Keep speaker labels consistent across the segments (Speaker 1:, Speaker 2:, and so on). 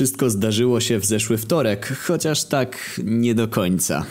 Speaker 1: Wszystko zdarzyło się w zeszły wtorek, chociaż tak nie do końca.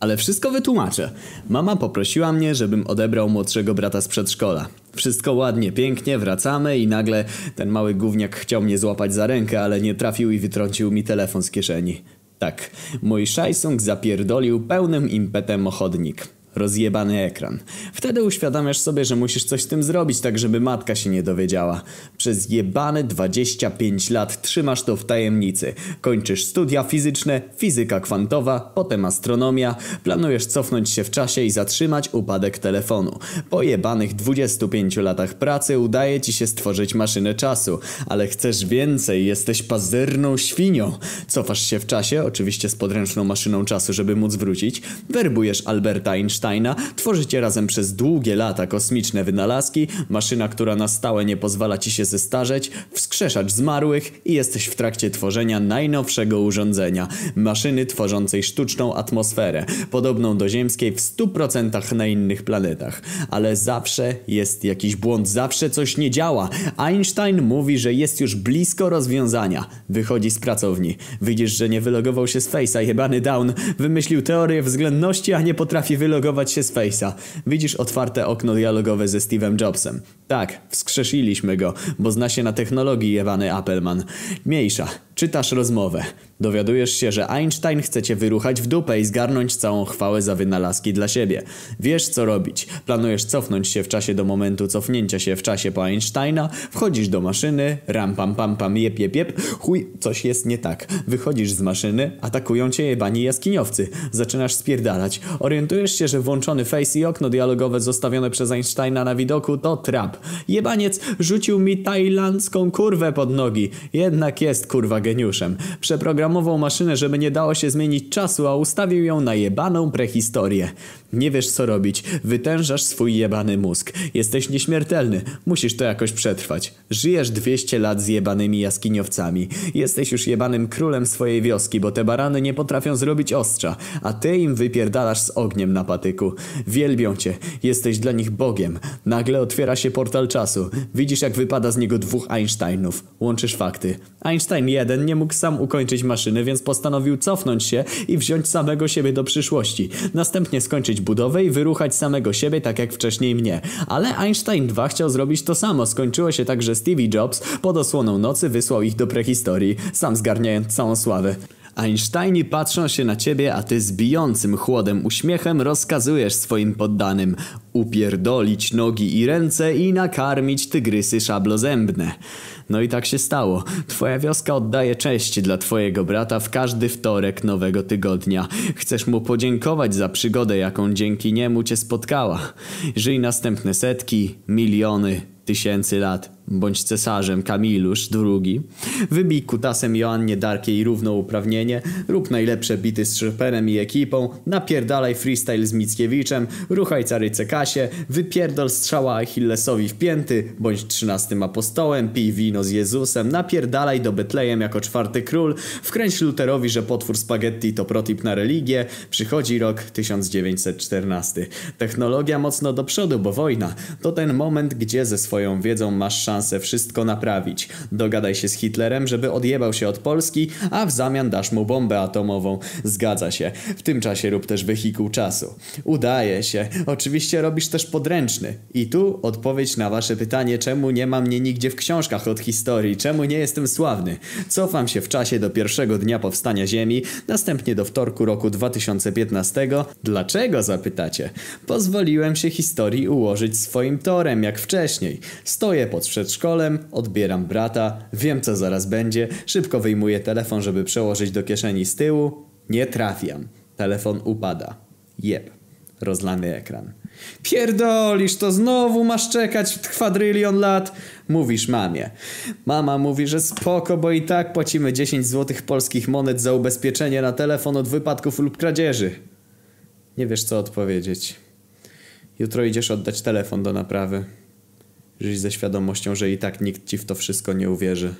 Speaker 1: Ale wszystko wytłumaczę. Mama poprosiła mnie, żebym odebrał młodszego brata z przedszkola. Wszystko ładnie, pięknie, wracamy i nagle ten mały gówniak chciał mnie złapać za rękę, ale nie trafił i wytrącił mi telefon z kieszeni. Tak, mój szajsung zapierdolił pełnym impetem o chodnik. Rozjebany ekran. Wtedy uświadamiasz sobie, że musisz coś z tym zrobić, tak żeby matka się nie dowiedziała. Przez jebane 25 lat trzymasz to w tajemnicy. Kończysz studia fizyczne, fizyka kwantowa, potem astronomia. Planujesz cofnąć się w czasie i zatrzymać upadek telefonu. Po jebanych 25 latach pracy udaje ci się stworzyć maszynę czasu. Ale chcesz więcej, jesteś pazerną świnią. Cofasz się w czasie, oczywiście z podręczną maszyną czasu, żeby móc wrócić. Werbujesz Alberta Einsteina Einsteina, tworzycie razem przez długie lata kosmiczne wynalazki, maszyna, która na stałe nie pozwala ci się zestarzeć, wskrzeszacz zmarłych i jesteś w trakcie tworzenia najnowszego urządzenia, maszyny tworzącej sztuczną atmosferę, podobną do ziemskiej w 100% na innych planetach. Ale zawsze jest jakiś błąd, zawsze coś nie działa. Einstein mówi, że jest już blisko rozwiązania. Wychodzi z pracowni. Widzisz, że nie wylogował się z Face'a, jebany down. Wymyślił teorię względności, a nie potrafi wylogować się z Face'a. Widzisz otwarte okno dialogowe ze Steve'em Jobsem. Tak, wskrzesiliśmy go, bo zna się na technologii jewany Appleman. Mniejsza. Czytasz rozmowę. Dowiadujesz się, że Einstein chce cię wyruchać w dupę i zgarnąć całą chwałę za wynalazki dla siebie. Wiesz co robić. Planujesz cofnąć się w czasie do momentu cofnięcia się w czasie po Einsteina, wchodzisz do maszyny, ram pam pam pam jep jep jep, chuj, coś jest nie tak. Wychodzisz z maszyny, atakują cię jebani jaskiniowcy. Zaczynasz spierdalać. Orientujesz się, że włączony face i okno dialogowe zostawione przez Einsteina na widoku to trap. Jebaniec rzucił mi tajlandzką kurwę pod nogi. Jednak jest kurwa geniuszem. Przeprogramował maszynę, żeby nie dało się zmienić czasu, a ustawił ją na jebaną prehistorię. Nie wiesz co robić. Wytężasz swój jebany mózg. Jesteś nieśmiertelny. Musisz to jakoś przetrwać. Żyjesz 200 lat z jebanymi jaskiniowcami. Jesteś już jebanym królem swojej wioski, bo te barany nie potrafią zrobić ostrza, a ty im wypierdalasz z ogniem na patyku. Wielbią cię. Jesteś dla nich bogiem. Nagle otwiera się portal czasu. Widzisz jak wypada z niego dwóch Einsteinów. Łączysz fakty. Einstein 1 nie mógł sam ukończyć maszyny, więc postanowił cofnąć się i wziąć samego siebie do przyszłości. Następnie skończyć budowę i wyruchać samego siebie tak jak wcześniej mnie. Ale Einstein 2 chciał zrobić to samo. Skończyło się tak, że Stevie Jobs pod osłoną nocy wysłał ich do prehistorii, sam zgarniając całą sławę. Einsteini patrzą się na ciebie, a ty z bijącym chłodem uśmiechem rozkazujesz swoim poddanym upierdolić nogi i ręce i nakarmić tygrysy szablozębne. No i tak się stało. Twoja wioska oddaje cześć dla twojego brata w każdy wtorek nowego tygodnia. Chcesz mu podziękować za przygodę, jaką dzięki niemu cię spotkała. Żyj następne setki, miliony, tysięcy lat. Bądź cesarzem Kamilusz II. Wybij kutasem Joannie Darkiej równouprawnienie. Rób najlepsze bity z Chopinem i ekipą. Napierdalaj freestyle z Mickiewiczem. Ruchaj caryce Kasie. Wypierdol strzała Achillesowi w pięty. Bądź trzynastym apostołem. Pij wino z Jezusem. Napierdalaj do Betlejem jako czwarty król. Wkręć Luterowi, że potwór spaghetti to protip na religię. Przychodzi rok 1914. Technologia mocno do przodu, bo wojna. To ten moment, gdzie ze swoją wiedzą masz szansę wszystko naprawić. Dogadaj się z Hitlerem, żeby odjebał się od Polski, a w zamian dasz mu bombę atomową. Zgadza się. W tym czasie rób też wehikuł czasu. Udaje się. Oczywiście robisz też podręczny. I tu odpowiedź na wasze pytanie, czemu nie ma mnie nigdzie w książkach od historii, czemu nie jestem sławny. Cofam się w czasie do pierwszego dnia powstania Ziemi, następnie do wtorku roku 2015. Dlaczego zapytacie? Pozwoliłem się historii ułożyć swoim torem, jak wcześniej. Stoję pod przedszkolem, odbieram brata, wiem co zaraz będzie, szybko wyjmuję telefon, żeby przełożyć do kieszeni z tyłu. Nie trafiam. Telefon upada. Jeb. Rozlany ekran. Pierdolisz, to znowu masz czekać kwadrylion lat? Mówisz mamie. Mama mówi, że spoko, bo i tak płacimy 10 złotych polskich monet za ubezpieczenie na telefon od wypadków lub kradzieży. Nie wiesz co odpowiedzieć. Jutro idziesz oddać telefon do naprawy. Żyj ze świadomością, że i tak nikt ci w to wszystko nie uwierzy.